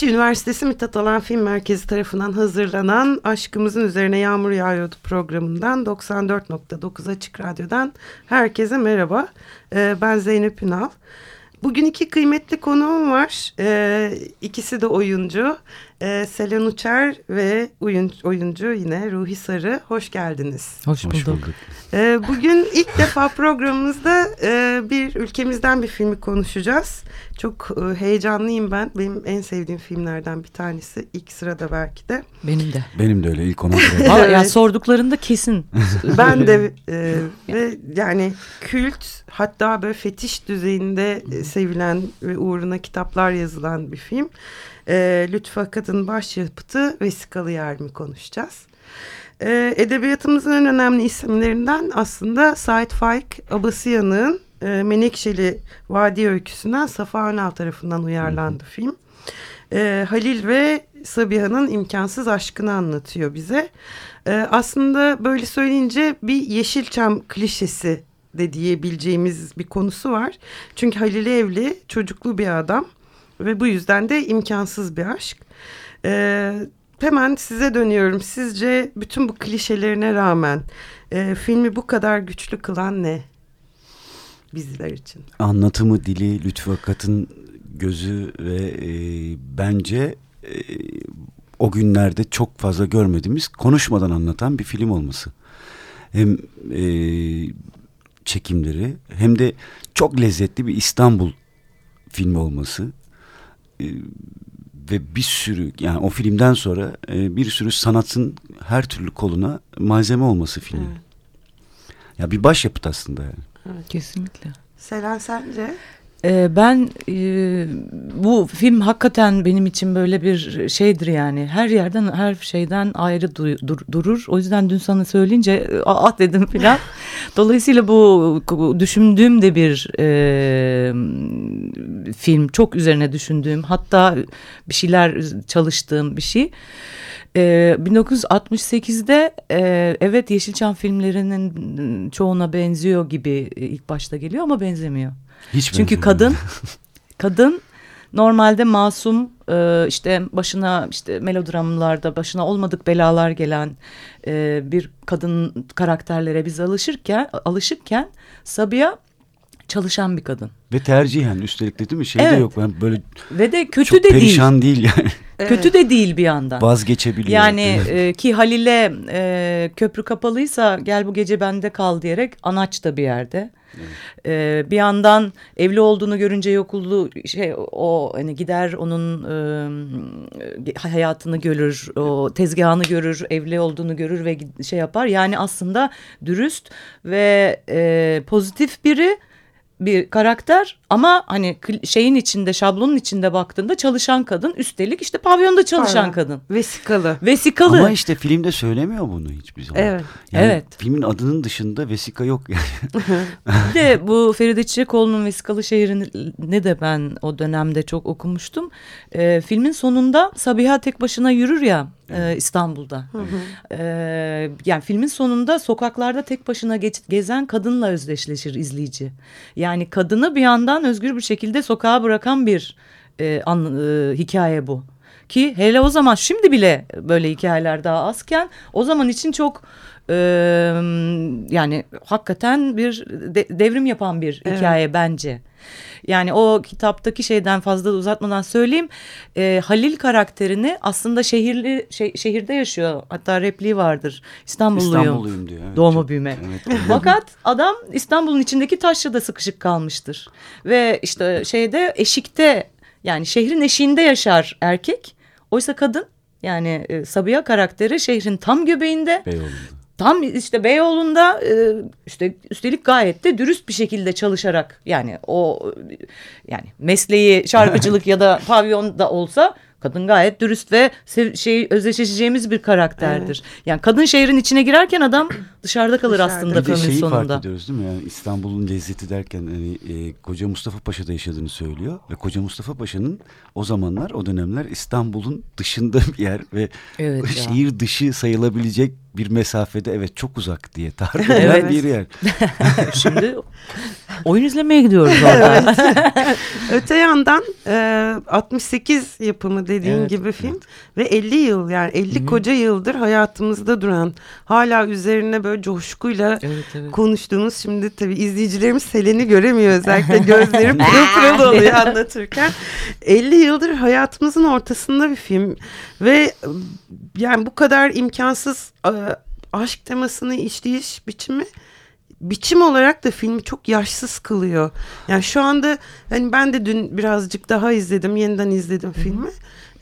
Boğaziçi Üniversitesi Mithat Alan Film Merkezi tarafından hazırlanan Aşkımızın Üzerine Yağmur Yağıyordu programından 94.9 Açık Radyo'dan herkese merhaba. Ee, ben Zeynep Ünal. Bugün iki kıymetli konuğum var. Ee, ikisi de oyuncu. Ee, Selen Uçer ve oyun, oyuncu yine Ruhi Sarı. Hoş geldiniz. Hoş bulduk. Hoş bulduk. Ee, bugün ilk defa programımızda e, bir ülkemizden bir filmi konuşacağız. Çok e, heyecanlıyım ben. Benim en sevdiğim filmlerden bir tanesi. İlk sırada belki de. Benim de. Benim de öyle ilk ona evet. Yani sorduklarında kesin. ben de e, ve yani kült hatta böyle fetiş düzeyinde e, sevilen ve uğruna kitaplar yazılan bir film. E, Lütfü Akad'ın başyapıtı Vesikalı Yermi konuşacağız. E, edebiyatımızın en önemli isimlerinden aslında Said Faik Abasıyan'ın e, Menekşeli Vadi Öyküsü'nden Safa Önal tarafından uyarlandı film. E, Halil ve Sabiha'nın imkansız aşkını anlatıyor bize. E, aslında böyle söyleyince bir Yeşilçam klişesi de diyebileceğimiz bir konusu var. Çünkü Halil evli, çocuklu bir adam ve bu yüzden de imkansız bir aşk. E, hemen size dönüyorum. Sizce bütün bu klişelerine rağmen e, filmi bu kadar güçlü kılan ne? Bizler için. Anlatımı, dili, Lütfü Akat'ın gözü ve e, bence e, o günlerde çok fazla görmediğimiz konuşmadan anlatan bir film olması. Hem e, çekimleri hem de çok lezzetli bir İstanbul filmi olması. E, ve bir sürü yani o filmden sonra e, bir sürü sanatın her türlü koluna malzeme olması filmin. Evet. Ya bir başyapıt aslında yani. Evet. Kesinlikle. Selen sence? Ee, ben e, bu film hakikaten benim için böyle bir şeydir yani her yerden her şeyden ayrı dur, dur, durur o yüzden dün sana söyleyince ah dedim filan dolayısıyla bu düşündüğüm de bir e, film çok üzerine düşündüğüm hatta bir şeyler çalıştığım bir şey. Ee, 1968'de e, evet Yeşilçam filmlerinin çoğuna benziyor gibi ilk başta geliyor ama benzemiyor. Hiç Çünkü kadın kadın normalde masum e, işte başına işte melodramlarda başına olmadık belalar gelen e, bir kadın karakterlere biz alışırken alışıkken Sabiha çalışan bir kadın. Ve tercihen üstelik de değil mi? Şey evet. de yok. Ben böyle Ve de kötü çok de perişan değil. değil yani. Evet. Kötü de değil bir yandan. Vazgeçebiliyor. Yani e, ki Halil'e e, köprü kapalıysa gel bu gece bende kal diyerek anaç da bir yerde. Ee, bir yandan evli olduğunu görünce yokullu şey o hani gider onun e, hayatını görür, o tezgahını görür, evli olduğunu görür ve şey yapar. Yani aslında dürüst ve pozitif biri bir karakter ama hani şeyin içinde şablonun içinde baktığında çalışan kadın üstelik işte pavyonda çalışan Pardon. kadın. Vesikalı. Vesikalı. Ama işte filmde söylemiyor bunu hiçbir zaman. Evet. Yani evet. Filmin adının dışında vesika yok yani. bir de bu Feride Çiçekoğlu'nun Vesikalı Şehri'ni de ben o dönemde çok okumuştum. Ee, filmin sonunda Sabiha tek başına yürür ya e, İstanbul'da. Hı hı. E, yani filmin sonunda sokaklarda tek başına geç, gezen kadınla özdeşleşir izleyici. Yani kadını bir yandan özgür bir şekilde sokağa bırakan bir e, an, e, hikaye bu. Ki hele o zaman şimdi bile böyle hikayeler daha azken o zaman için çok e, yani hakikaten bir de, devrim yapan bir evet. hikaye bence. Yani o kitaptaki şeyden fazla uzatmadan söyleyeyim. E, Halil karakterini aslında şehirli şey, şehirde yaşıyor. Hatta repliği vardır. İstanbulluyum. İstanbulluyum diyor. Evet. Doğma büyüme. Evet. Fakat adam İstanbul'un içindeki Taşra'da sıkışık kalmıştır. Ve işte şeyde eşikte yani şehrin eşiğinde yaşar erkek. Oysa kadın yani e, Sabiha karakteri şehrin tam göbeğinde. Beyoğlu'nda tam işte Beyoğlu'nda e, işte üstelik gayet de dürüst bir şekilde çalışarak yani o yani mesleği şarkıcılık ya da pavyonda olsa kadın gayet dürüst ve şey özdeşleşeceğimiz bir karakterdir. Yani kadın şehrin içine girerken adam dışarıda kalır Dışarıda. aslında Bir de şeyi sonunda. fark ediyoruz değil mi? Yani İstanbul'un lezzeti derken hani e, Koca Mustafa Paşa'da yaşadığını söylüyor. Ve Koca Mustafa Paşa'nın o zamanlar o dönemler İstanbul'un dışında bir yer ve Evet ya. şehir dışı sayılabilecek bir mesafede evet çok uzak diye tarif edilen Evet. bir yer. Şimdi oyun izlemeye gidiyoruz orada. Öte yandan e, 68 yapımı dediğin Evet, gibi film ve 50 yıl yani 50 koca yıldır hayatımızda duran hala üzerine böyle coşkuyla evet evet. konuştuğumuz şimdi tabii izleyicilerimiz Selen'i göremiyor özellikle gözleri pırıl pırıl oluyor anlatırken 50 yıldır hayatımızın ortasında bir film ve yani bu kadar imkansız e, aşk temasını işleyiş biçimi biçim olarak da filmi çok yaşsız kılıyor. Yani şu anda hani ben de dün birazcık daha izledim, yeniden izledim filmi.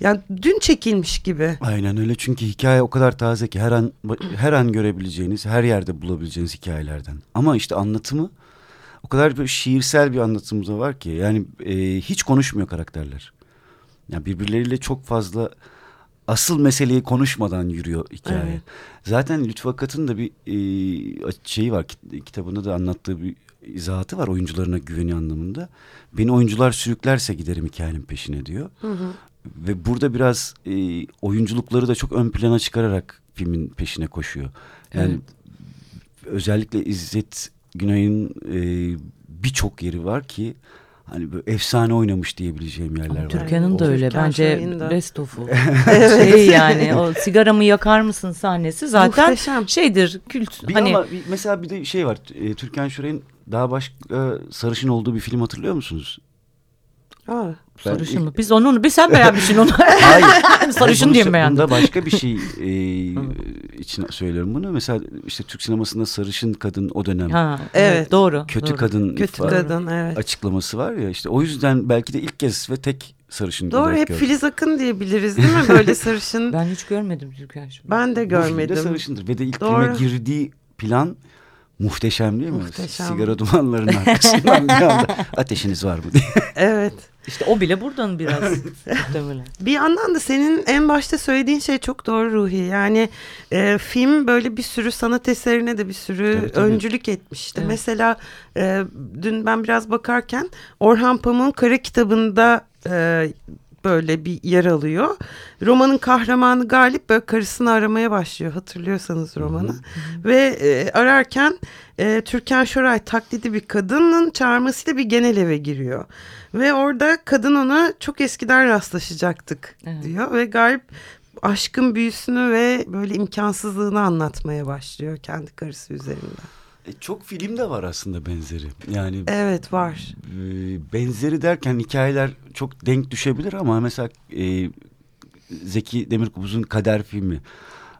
Yani dün çekilmiş gibi. Aynen öyle çünkü hikaye o kadar taze ki her an her an görebileceğiniz, her yerde bulabileceğiniz hikayelerden. Ama işte anlatımı o kadar böyle şiirsel bir anlatımı da var ki yani e, hiç konuşmuyor karakterler. Yani birbirleriyle çok fazla asıl meseleyi konuşmadan yürüyor hikaye. Evet. Zaten Lütfü Akat'ın da bir e, şeyi var kit- kitabında da anlattığı bir izahatı var oyuncularına güveni anlamında. Beni oyuncular sürüklerse giderim hikayenin peşine diyor. Ve burada biraz e, oyunculukları da çok ön plana çıkararak filmin peşine koşuyor. Yani özellikle İzzet Günay'ın e, birçok yeri var ki hani böyle efsane oynamış diyebileceğim yerler var. Türkan'ın da O öyle Türkan bence best of'u. şey yani o sigaramı yakar mısın sahnesi zaten Muhteşem. şeydir kült. Bir hani ama bir- mesela bir de şey var. E, Türkan Şoray'ın daha başka sarışın olduğu bir film hatırlıyor musunuz? Aa, sarışın ilk- mı? Biz onu bir sen beğenmişsin onu. Hayır. sarışın Bunu diye mi beğendin? Bunda başka bir şey e, için söylüyorum bunu. Mesela işte Türk sinemasında sarışın kadın o dönem Ha, Evet. evet. doğru. kötü doğru. kadın kötü ifade- kadın evet. açıklaması var ya işte o yüzden belki de ilk kez ve tek sarışın Doğru hep gördüm. Filiz Akın diyebiliriz değil mi böyle sarışın? Ben hiç görmedim Türkan şimdi. ben de Bu filmde görmedim. sarışındır ve de ilk Doğru. filme girdiği plan muhteşem değil mi? Muhteşem. Sigara dumanlarının arkasından bir anda ateşiniz var mı diye. Evet. İşte o bile buradan biraz muhtemelen. Bir yandan da senin en başta söylediğin şey çok doğru Ruhi. Yani e, film böyle bir sürü sanat eserine de bir sürü Tabii, tabii. öncülük etmişti. Evet. Mesela e, dün ben biraz bakarken Orhan Pamuk'un Kara kitabında e, böyle bir yer alıyor. Romanın kahramanı Galip böyle karısını aramaya başlıyor hatırlıyorsanız romanı. Ve e, ararken e, Türkan Şoray taklidi bir kadının çağırmasıyla bir genel eve giriyor. Ve orada kadın ona çok eskiden rastlaşacaktık Evet. diyor. Ve Galip aşkın büyüsünü ve böyle imkansızlığını anlatmaya başlıyor kendi karısı üzerinden. E, çok film de var aslında benzeri. Yani Evet var. e, benzeri derken hikayeler çok denk düşebilir ama mesela e, Zeki Demirkubuz'un Kader filmi.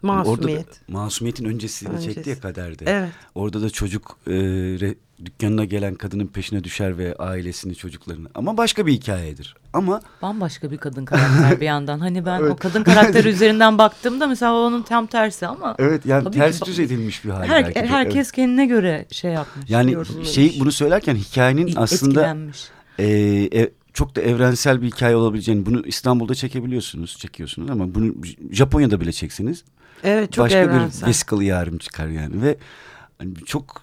Masumiyet. Orada da, Masumiyet'in öncesini Öncesi. çekti ya Kader'de. Evet. Orada da çocuk e, re- dükkanına gelen kadının peşine düşer ve ailesini çocuklarını. Ama başka bir hikayedir. Ama Bambaşka bir kadın karakter bir yandan. Hani ben o Evet. kadın karakteri üzerinden baktığımda mesela onun tam tersi ama evet yani Tabii ki ters ba- düz edilmiş bir hal. her, belki de. herkes Evet. kendine göre şey yapmış. Yani şey bunu söylerken hikayenin aslında e, e, çok da evrensel bir hikaye olabileceğini bunu İstanbul'da çekebiliyorsunuz, çekiyorsunuz ama bunu Japonya'da bile çekseniz Evet çok başka evrensel. bir vesikalı yarım çıkar yani ve hani çok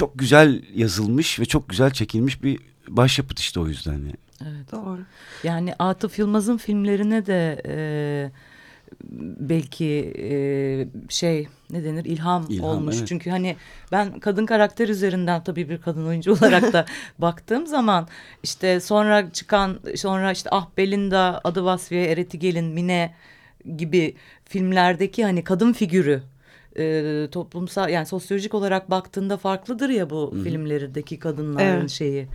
çok güzel yazılmış ve çok güzel çekilmiş bir başyapıt işte o yüzden yani. Evet. Doğru. Yani Atıf Yılmaz'ın filmlerine de e, belki e, şey ne denir ilham, İlham, olmuş. evet. Çünkü hani ben kadın karakter üzerinden tabii bir kadın oyuncu olarak da baktığım zaman işte sonra çıkan sonra işte Ah Belinda, Adı Vasfiye, Ereti Gelin, Mine gibi filmlerdeki hani kadın figürü e, toplumsal yani sosyolojik olarak baktığında farklıdır ya bu filmlerdeki kadınların Evet. şeyi.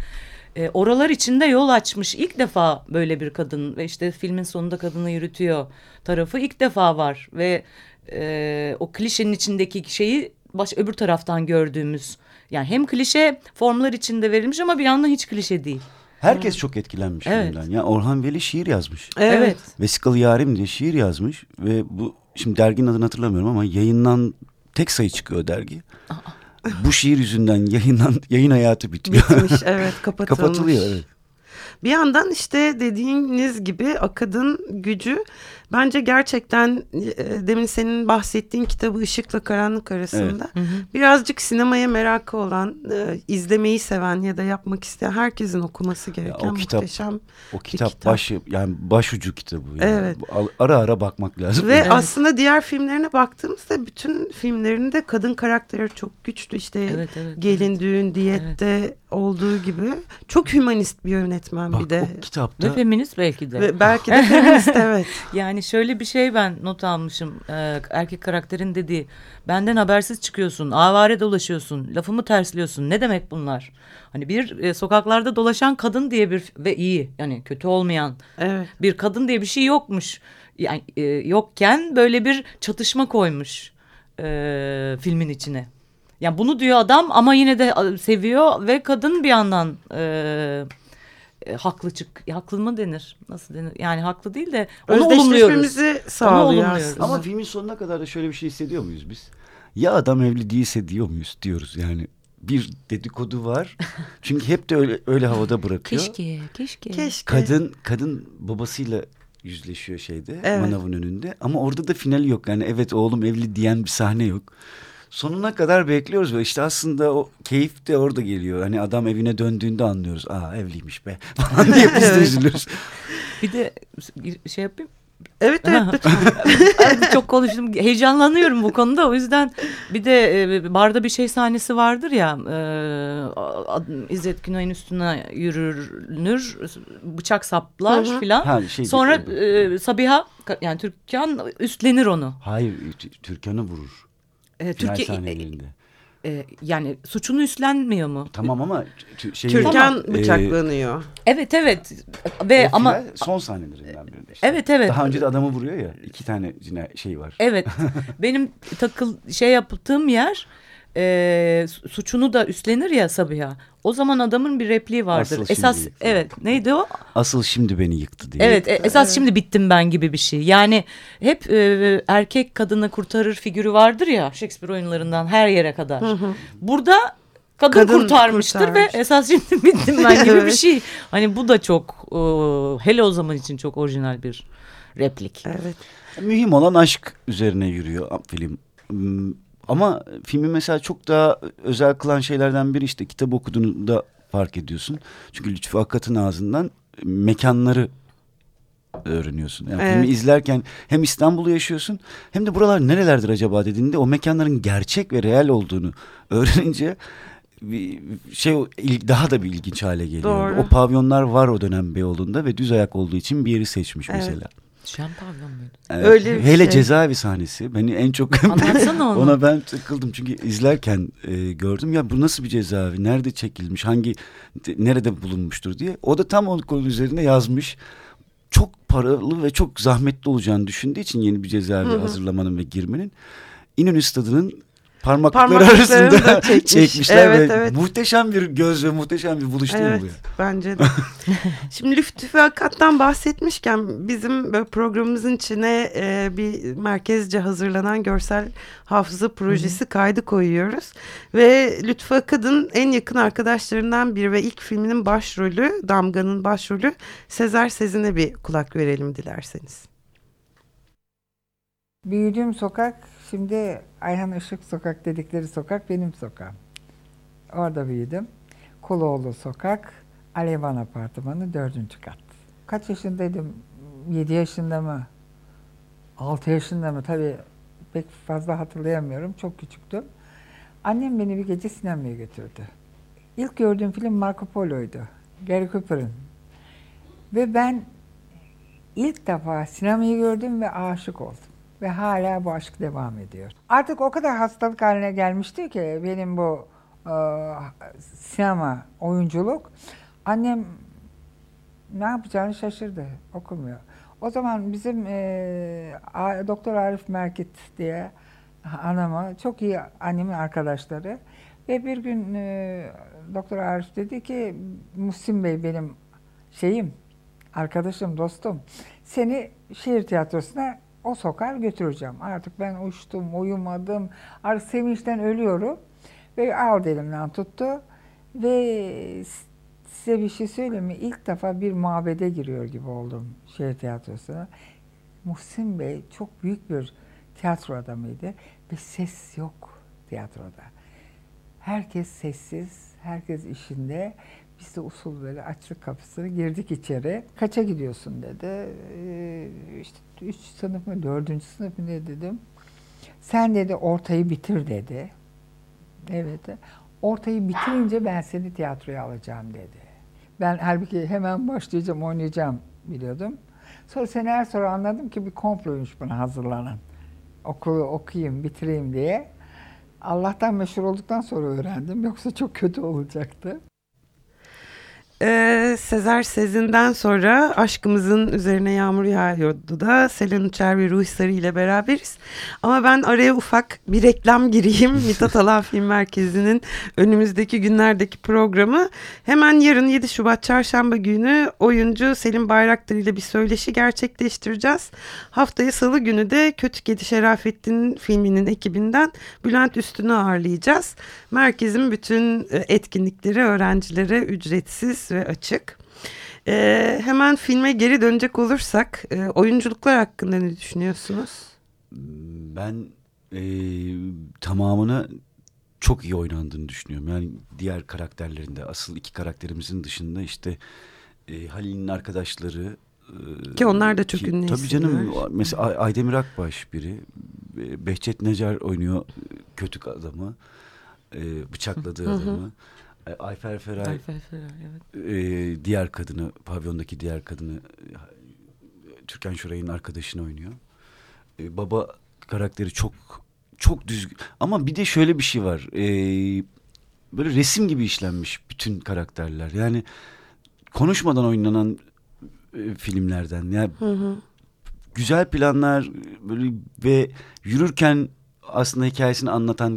E, oralar içinde yol açmış ilk defa böyle bir kadın ve işte filmin sonunda kadını yürütüyor tarafı ilk defa var ve e, o klişenin içindeki şeyi baş öbür taraftan gördüğümüz yani hem klişe formlar içinde verilmiş ama bir yandan hiç klişe değil. Herkes çok etkilenmiş Evet. filmden. Ya Orhan Veli şiir yazmış. Evet. Vesikalı Yarim diye şiir yazmış ve bu şimdi derginin adını hatırlamıyorum ama yayınlan tek sayı çıkıyor dergi. Bu şiir yüzünden yayınlan, yayın hayatı bitiyor. Bitmiş evet kapatılmış. Kapatılıyor evet. Bir yandan işte dediğiniz gibi akadın gücü bence gerçekten e, demin senin bahsettiğin kitabı Işıkla Karanlık arasında birazcık sinemaya merakı olan, e, izlemeyi seven ya da yapmak isteyen herkesin okuması gereken o kitap- muhteşem. O kitap, kitap. baş yani başucu kitabı. Yani. Evet. Ara ara bakmak lazım. Ve aslında diğer filmlerine baktığımızda bütün filmlerinde kadın karakterleri çok güçlü. İşte Evet, evet, gelin düğün diyette olduğu gibi çok hümanist bir yönetmen Bak bir de. o kitapta Ve feminist belki de. Ve belki de feminist evet. Yani şöyle bir şey ben not almışım. Ee, erkek karakterin dediği. Benden habersiz çıkıyorsun, avare dolaşıyorsun, lafımı tersliyorsun. Ne demek bunlar? Hani bir e, sokaklarda dolaşan kadın diye bir ve iyi yani kötü olmayan Evet. bir kadın diye bir şey yokmuş. Yani e, yokken böyle bir çatışma koymuş e, filmin içine. Yani bunu diyor adam ama yine de seviyor ve kadın bir yandan e, e, haklı çık haklı mı denir? Nasıl denir? Yani haklı değil de onu olumluyoruz. Sağlıyor olumluyoruz. aslında. Ama filmin sonuna kadar da şöyle bir şey hissediyor muyuz biz? Ya adam evli değilse diyor muyuz diyoruz yani. Bir dedikodu var. Çünkü hep de öyle, öyle havada bırakıyor. Keşke, keşke. Keşke. Kadın kadın babasıyla yüzleşiyor şeyde Evet. manavın önünde ama orada da finali yok. Yani evet oğlum evli diyen bir sahne yok. Sonuna kadar bekliyoruz ve işte aslında o keyif de orada geliyor. Hani adam evine döndüğünde anlıyoruz. Aa evliymiş be falan diye biz de üzülürüz. Bir de şey yapayım. Evet evet lütfen. Çok konuştum. Heyecanlanıyorum bu konuda. O yüzden bir de e, barda bir şey sahnesi vardır ya. E, İzzet Günay'ın üstüne yürünür. Bıçak saplar filan. Şey- Sonra e, Sabiha yani Türkan üstlenir onu. Hayır Türkan'ı vurur. E, Final Türkiye sahnelerinde. e, yani suçunu üstlenmiyor mu? Tamam ama şey Türkan e, bıçaklanıyor. Evet evet. Ve o ama son sahnelerinden birinde işte. Evet, evet. Daha önce de adamı vuruyor ya. iki tane yine şey var. Evet. benim takıl şey yaptığım yer e, su- suçunu da üstlenir ya Sabiha. O zaman adamın bir repliği vardır. Asıl şimdi Esas yıktı. evet neydi o? Asıl şimdi beni yıktı diye. Evet e- esas şimdi bittim ben gibi bir şey. Yani hep e, erkek kadını kurtarır figürü vardır ya Shakespeare oyunlarından her yere kadar. Burada kadın, Kadın kurtarmıştır kurtarmış. ve esas şimdi bittim ben gibi bir Evet. şey. Hani bu da çok e, hele o zaman için çok orijinal bir replik. Evet. Mühim olan aşk üzerine yürüyor film. Ama filmi mesela çok daha özel kılan şeylerden biri işte kitap okuduğunda fark ediyorsun. Çünkü Lütfü Akat'ın ağzından mekanları öğreniyorsun. Yani Evet. filmi izlerken hem İstanbul'u yaşıyorsun hem de buralar nerelerdir acaba dediğinde o mekanların gerçek ve real olduğunu öğrenince bir şey daha da bir ilginç hale geliyor. Doğru. O pavyonlar var o dönem Beyoğlu'nda ve düz ayak olduğu için bir yeri seçmiş Evet. mesela. Şen pavyon muydu? Evet. Öyle bir Hele şey. cezaevi sahnesi beni en çok Anlatsana onu. ona ben takıldım çünkü izlerken e, gördüm ya bu nasıl bir cezaevi nerede çekilmiş hangi de- nerede bulunmuştur diye o da tam o konu üzerine yazmış çok paralı ve çok zahmetli olacağını düşündüğü için yeni bir cezaevi hazırlamanın ve girmenin İnönü Stadı'nın parmaklıkları Parmaklıklarını da arasında çekmiş. çekmişler Evet, ve evet. muhteşem bir göz ve muhteşem bir buluş değil mi Evet bu ya? bence de. Şimdi Lütfü Akat'tan bahsetmişken bizim böyle programımızın içine e, bir merkezce hazırlanan görsel hafıza projesi kaydı koyuyoruz. Ve Lütfü Akat'ın en yakın arkadaşlarından biri ve ilk filminin başrolü, Damga'nın başrolü Sezer Sezin'e bir kulak verelim dilerseniz. Büyüdüğüm sokak şimdi Ayhan Işık Sokak dedikleri sokak benim sokağım. Orada büyüdüm. Kuloğlu Sokak, Alevan Apartmanı dördüncü kat. Kaç yaşındaydım? Yedi yaşında mı? Altı yaşında mı? Tabii pek fazla hatırlayamıyorum. Çok küçüktüm. Annem beni bir gece sinemaya götürdü. İlk gördüğüm film Marco Polo'ydu. Gary Cooper'ın. Ve ben ilk defa sinemayı gördüm ve aşık oldum. Ve hala bu aşk devam ediyor. Artık o kadar hastalık haline gelmişti ki benim bu e, sinema, oyunculuk. Annem ne yapacağını şaşırdı. Okumuyor. O zaman bizim e, Doktor Arif Merkit diye anamı, çok iyi annemin arkadaşları. Ve bir gün e, Doktor Arif dedi ki Muhsin Bey benim şeyim, arkadaşım, dostum. Seni şehir tiyatrosuna o sokar götüreceğim. Artık ben uçtum, uyumadım. Artık sevinçten ölüyorum. Ve aldı elimden tuttu. Ve size bir şey söyleyeyim mi? İlk defa bir mabede giriyor gibi oldum şehir tiyatrosuna. Muhsin Bey çok büyük bir tiyatro adamıydı ve ses yok tiyatroda. Herkes sessiz, herkes işinde. Biz de usul böyle açtık kapısını, girdik içeri. Kaça gidiyorsun dedi. Ee, işte üç sınıf mı, dördüncü sınıf mı ne dedim. Sen dedi ortayı bitir dedi. Evet. Ortayı bitirince ben seni tiyatroya alacağım dedi. Ben halbuki hemen başlayacağım, oynayacağım biliyordum. Sonra seneler sonra anladım ki bir komploymuş buna hazırlanan. Okulu okuyayım, bitireyim diye. Allah'tan meşhur olduktan sonra öğrendim. Yoksa çok kötü olacaktı. Ee, Sezer Sezin'den sonra aşkımızın üzerine yağmur yağıyordu da Selen Uçer ve Ruhi Sarı ile beraberiz. Ama ben araya ufak bir reklam gireyim. Mithat Alan Film Merkezi'nin önümüzdeki günlerdeki programı. Hemen yarın 7 Şubat Çarşamba günü oyuncu Selim Bayraktar ile bir söyleşi gerçekleştireceğiz. Haftaya Salı günü de Kötü Kedi Şerafettin filminin ekibinden Bülent Üstün'ü ağırlayacağız. Merkezin bütün e, etkinlikleri öğrencilere ücretsiz ve açık. Ee, hemen filme geri dönecek olursak e, oyunculuklar hakkında ne düşünüyorsunuz? Ben e, tamamına çok iyi oynandığını düşünüyorum. Yani diğer karakterlerinde asıl iki karakterimizin dışında işte e, Halil'in arkadaşları e, Ki onlar da çok ünlü Tabii canım mesela Ay- Aydemir Akbaş biri. e, Behçet Necar oynuyor e, kötü adamı. e, bıçakladığı adamı. Ayfer Feray Ayfer Feray, evet. e, diğer kadını, pavyondaki diğer kadını Türkan Şoray'ın arkadaşını oynuyor. E, baba karakteri çok çok düzgün. Ama bir de şöyle bir şey var. E, böyle resim gibi işlenmiş bütün karakterler. Yani konuşmadan oynanan e, filmlerden. Yani güzel planlar böyle ve yürürken aslında hikayesini anlatan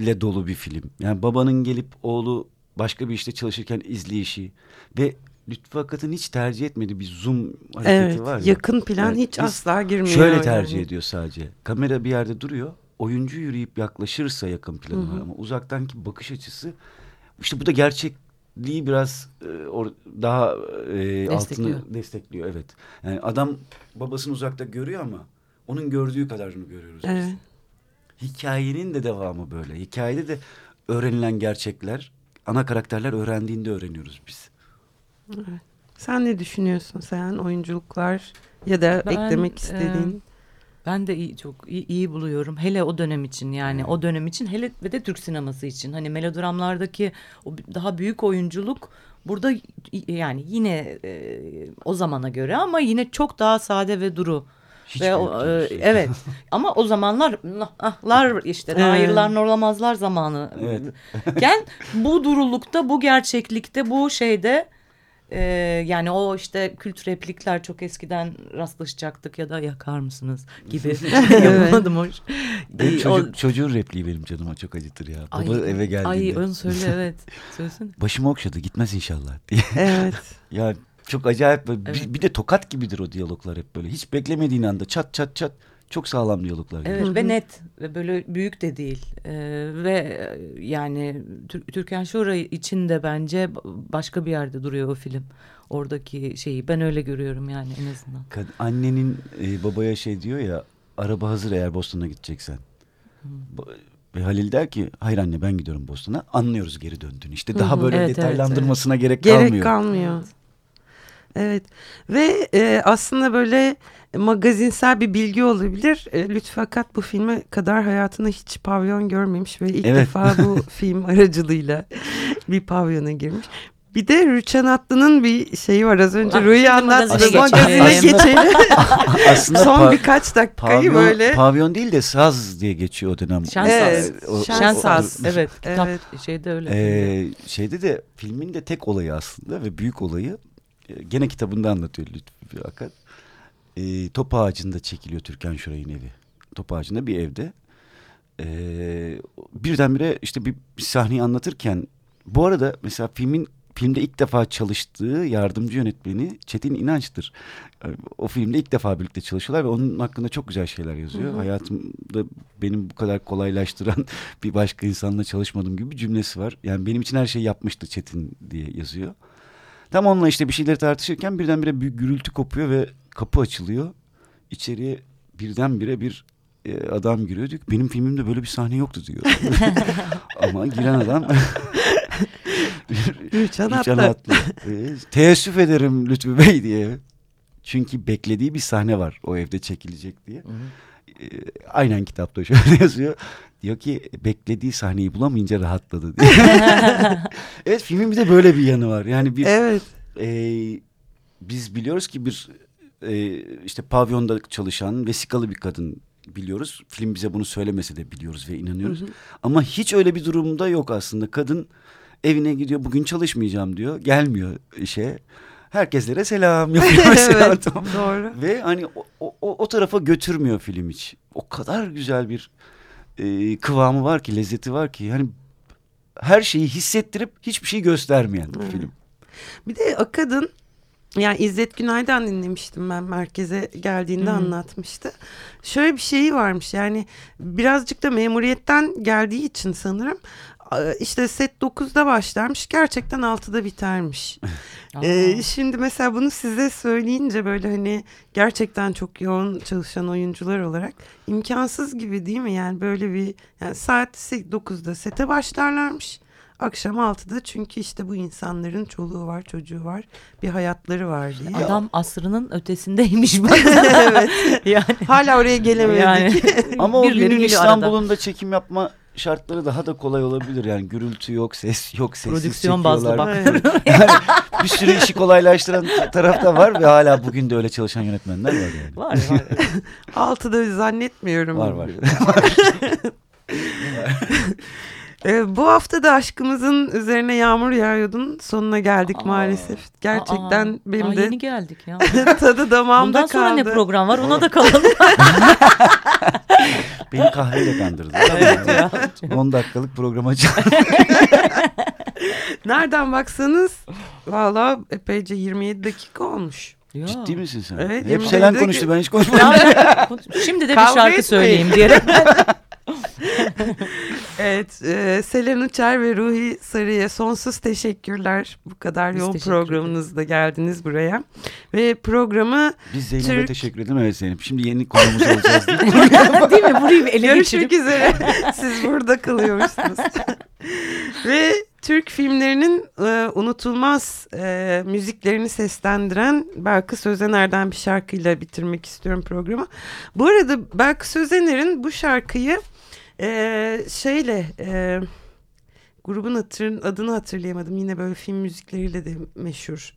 karakterlerle dolu bir film. Yani babanın gelip oğlu başka bir işte çalışırken izleyişi ve Lütfü Akat'ın hiç tercih etmediği bir zoom hareketi Evet, var ya. yakın plan Evet, hiç asla girmiyor. Şöyle tercih yani. ediyor sadece. Kamera bir yerde duruyor. Oyuncu yürüyüp yaklaşırsa yakın planı var ama uzaktanki bakış açısı işte bu da gerçekliği biraz e, or- daha e, Destekliyor. altını destekliyor evet. Yani adam babasını uzakta görüyor ama onun gördüğü kadarını görüyoruz biz. Evet. Hikayenin de devamı böyle. Hikayede de öğrenilen gerçekler, ana karakterler öğrendiğinde öğreniyoruz biz. Sen ne düşünüyorsun sen oyunculuklar ya da Ben, eklemek istediğin? Ben de iyi, çok iyi, iyi buluyorum. Hele o dönem için yani o dönem için hele ve de Türk sineması için. Hani melodramlardaki o daha büyük oyunculuk burada yani yine e, o zamana göre ama yine çok daha sade ve duru. Hiç ve o, e, değil. evet ama o zamanlar ahlar işte hayırlar olamazlar zamanı. Evet. Ken bu durulukta bu gerçeklikte bu şeyde e, yani o işte kült replikler çok eskiden rastlaşacaktık ya da yakar mısınız gibi yapamadım hoş. Benim çocuk, o- çocuğun repliği benim canıma çok acıtır ya. Ay, Baba eve geldiğinde. Ay ön söyle evet. Söylesene. Başımı okşadı gitmez inşallah diye. Evet. ya çok acayip. böyle bir- Evet. Bir, de tokat gibidir o diyaloglar hep böyle. Hiç beklemediğin anda çat çat çat çok sağlam diyaloglar. Evet gelir. ve net ve böyle büyük de değil Ee, ve e, yani Tür Türkan Şoray için de bence başka bir yerde duruyor o film. Oradaki şeyi ben öyle görüyorum yani en azından. Kad- Annenin e, babaya şey diyor ya araba hazır eğer Boston'a gideceksen. Ve Halil der ki hayır anne ben gidiyorum Boston'a. Anlıyoruz geri döndüğünü. İşte daha böyle Evet, evet, detaylandırmasına gerek Gerek kalmıyor. kalmıyor. Evet ve e, aslında böyle magazinsel bir bilgi olabilir. E, Lütfü Akat bu filme kadar hayatında hiç pavyon görmemiş ve ilk Evet. defa bu film aracılığıyla bir pavyona girmiş. Bir de Rüçhan Atlı'nın bir şeyi var az önce Rüyü anlattı. magazine geçelim. Aslında Son birkaç dakikayı pavyon, böyle. pavyon değil de saz diye geçiyor o dönem. Şensaz. Evet, o- Şensaz. o- Evet. Kitap Evet. şeyde öyle. Ee, şeyde de filmin de tek olayı aslında ve büyük olayı gene kitabında anlatıyor Lütfü Akar. E, top ağacında çekiliyor Türkan Şoray'ın evi. Top ağacında bir evde. E, birdenbire işte bir, bir sahneyi anlatırken bu arada mesela filmin filmde ilk defa çalıştığı yardımcı yönetmeni Çetin İnanç'tır. E, O filmde ilk defa birlikte çalışıyorlar ve onun hakkında çok güzel şeyler yazıyor. Hayatımda benim bu kadar kolaylaştıran bir başka insanla çalışmadığım gibi bir cümlesi var. Yani benim için her şeyi yapmıştı Çetin diye yazıyor. Tam onunla işte bir şeyleri tartışırken birdenbire büyük gürültü kopuyor ve kapı açılıyor. İçeriye birdenbire bir e, adam giriyor diyor ki, benim filmimde böyle bir sahne yoktu diyor. Ama giren adam Rüçhan Rüçhan Atlı. E, teessüf ederim Lütfü Bey diye. Çünkü beklediği bir sahne var o evde çekilecek diye. E, aynen kitapta şöyle yazıyor. Diyor ki beklediği sahneyi bulamayınca rahatladı diye. evet filmin bir de böyle bir yanı var. Yani bir Evet. e, biz biliyoruz ki bir e, işte pavyonda çalışan vesikalı bir kadın biliyoruz. Film bize bunu söylemese de biliyoruz ve inanıyoruz. Ama hiç öyle bir durumda yok aslında. Kadın evine gidiyor bugün çalışmayacağım diyor. Gelmiyor işe. Herkeslere selam yapıyor mesela. evet. Tamam. Doğru. Ve hani o, o, o tarafa götürmüyor film hiç. O kadar güzel bir e, kıvamı var ki, lezzeti var ki. Yani her şeyi hissettirip hiçbir şey göstermeyen bir film. Bir de Akad'ın yani İzzet Günay'dan dinlemiştim ben merkeze geldiğinde anlatmıştı. Şöyle bir şeyi varmış yani birazcık da memuriyetten geldiği için sanırım işte set 9'da başlarmış gerçekten 6'da bitermiş. Ee, şimdi mesela bunu size söyleyince böyle hani gerçekten çok yoğun çalışan oyuncular olarak imkansız gibi değil mi? Yani böyle bir yani saat 9'da sete başlarlarmış. Akşam 6'da çünkü işte bu insanların çoluğu var, çocuğu var, bir hayatları var diye. Adam asrının ötesindeymiş bak. evet. yani. Hala oraya gelemedik. Yani. Ama o günün geliyor arada. İstanbul'un da çekim yapma şartları daha da kolay olabilir. Yani gürültü yok, ses yok, sessiz Prodüksiyon bazlı çekiyorlar. bak. Evet. Yani bir sürü işi kolaylaştıran taraf da var ve hala bugün de öyle çalışan yönetmenler var yani. Var var. Altıda zannetmiyorum. Var var. Ee, bu hafta da aşkımızın üzerine yağmur yağıyordun sonuna geldik Aa. maalesef. Gerçekten Aa, benim aa, de Yeni geldik ya. tadı damağımda Bundan sonra kaldı. ne program var ona da kalalım. Beni kahveyle kandırdı. evet ya. 10 dakikalık programa Nereden baksanız valla epeyce 27 dakika olmuş. Ya. Ciddi misin sen? Evet, Hep Selen konuştu ben hiç konuşmadım. Şimdi de bir şarkı söyleyeyim diyerek. Evet, e, Selen Uçar ve Ruhi Sarı'ya sonsuz teşekkürler. Bu kadar Biz yoğun programınızda geldiniz buraya. Ve programı Biz Zeynep'e Türk- teşekkür ederim. Evet Zeynep. Şimdi yeni konumuz olacağız değil mi? Değil mi? Burayı bir ele görüşmek geçirip. üzere. Siz burada kalıyormuşsunuz. ve Türk filmlerinin e, unutulmaz e, müziklerini seslendiren Belkı Sözener'den bir şarkıyla bitirmek istiyorum programı. Bu arada Belkı Sözener'in bu şarkıyı e, şeyle e, grubun hatırın, adını hatırlayamadım. Yine böyle film müzikleriyle de meşhur.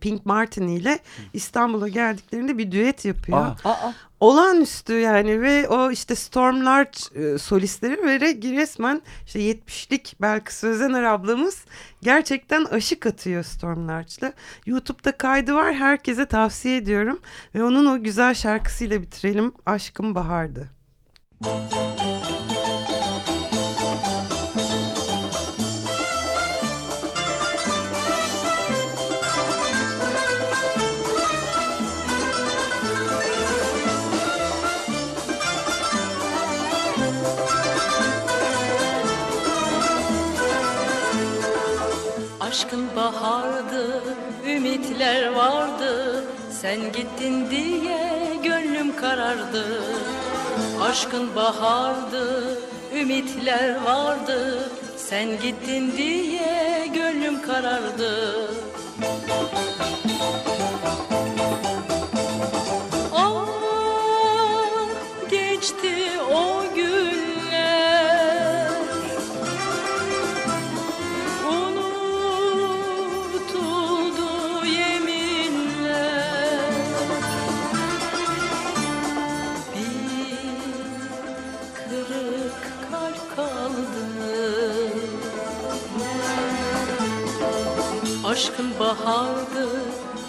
Pink Martin ile İstanbul'a geldiklerinde bir düet yapıyor. Aa, Aa, Olağanüstü yani ve o işte Storm Larch e, solistleri ve re- resmen işte 70'lik Belkıs Sözener ablamız gerçekten aşık atıyor Storm Larch'la. YouTube'da kaydı var herkese tavsiye ediyorum ve onun o güzel şarkısıyla bitirelim. Aşkım Bahar'dı. Aşkın bahardı, ümitler vardı. Sen gittin diye gönlüm karardı. Aşkın bahardı, ümitler vardı. Sen gittin diye gönlüm karardı. Bahardı,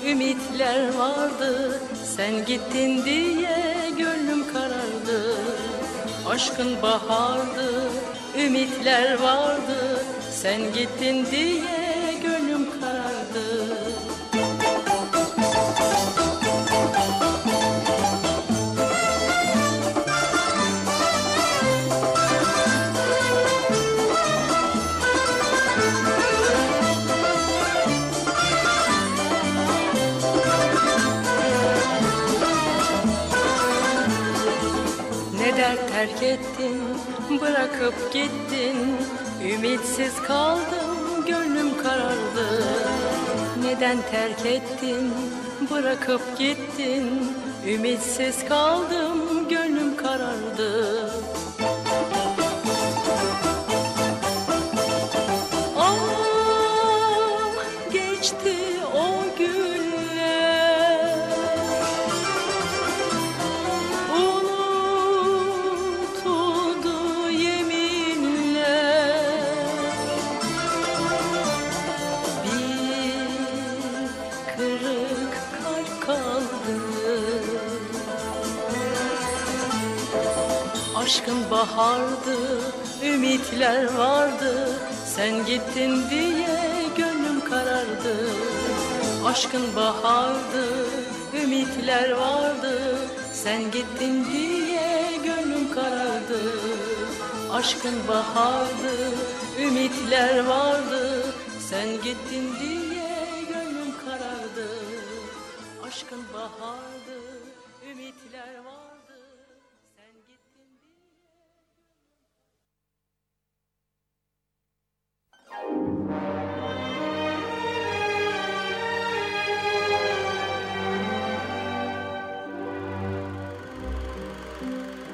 ümitler vardı. Sen gittin diye gönlüm karardı. Aşkın bahardı, ümitler vardı. Sen gittin diye bırakıp gittin. Ümitsiz kaldım, gönlüm karardı. Neden terk ettin, bırakıp gittin. Ümitsiz kaldım, gönlüm karardı bahardı, ümitler vardı. Sen gittin diye gönlüm karardı. Aşkın bahardı, ümitler vardı. Sen gittin diye gönlüm karardı. Aşkın bahardı, ümitler vardı. Sen gittin diye gönlüm karardı. Aşkın bahardı, ümitler vardı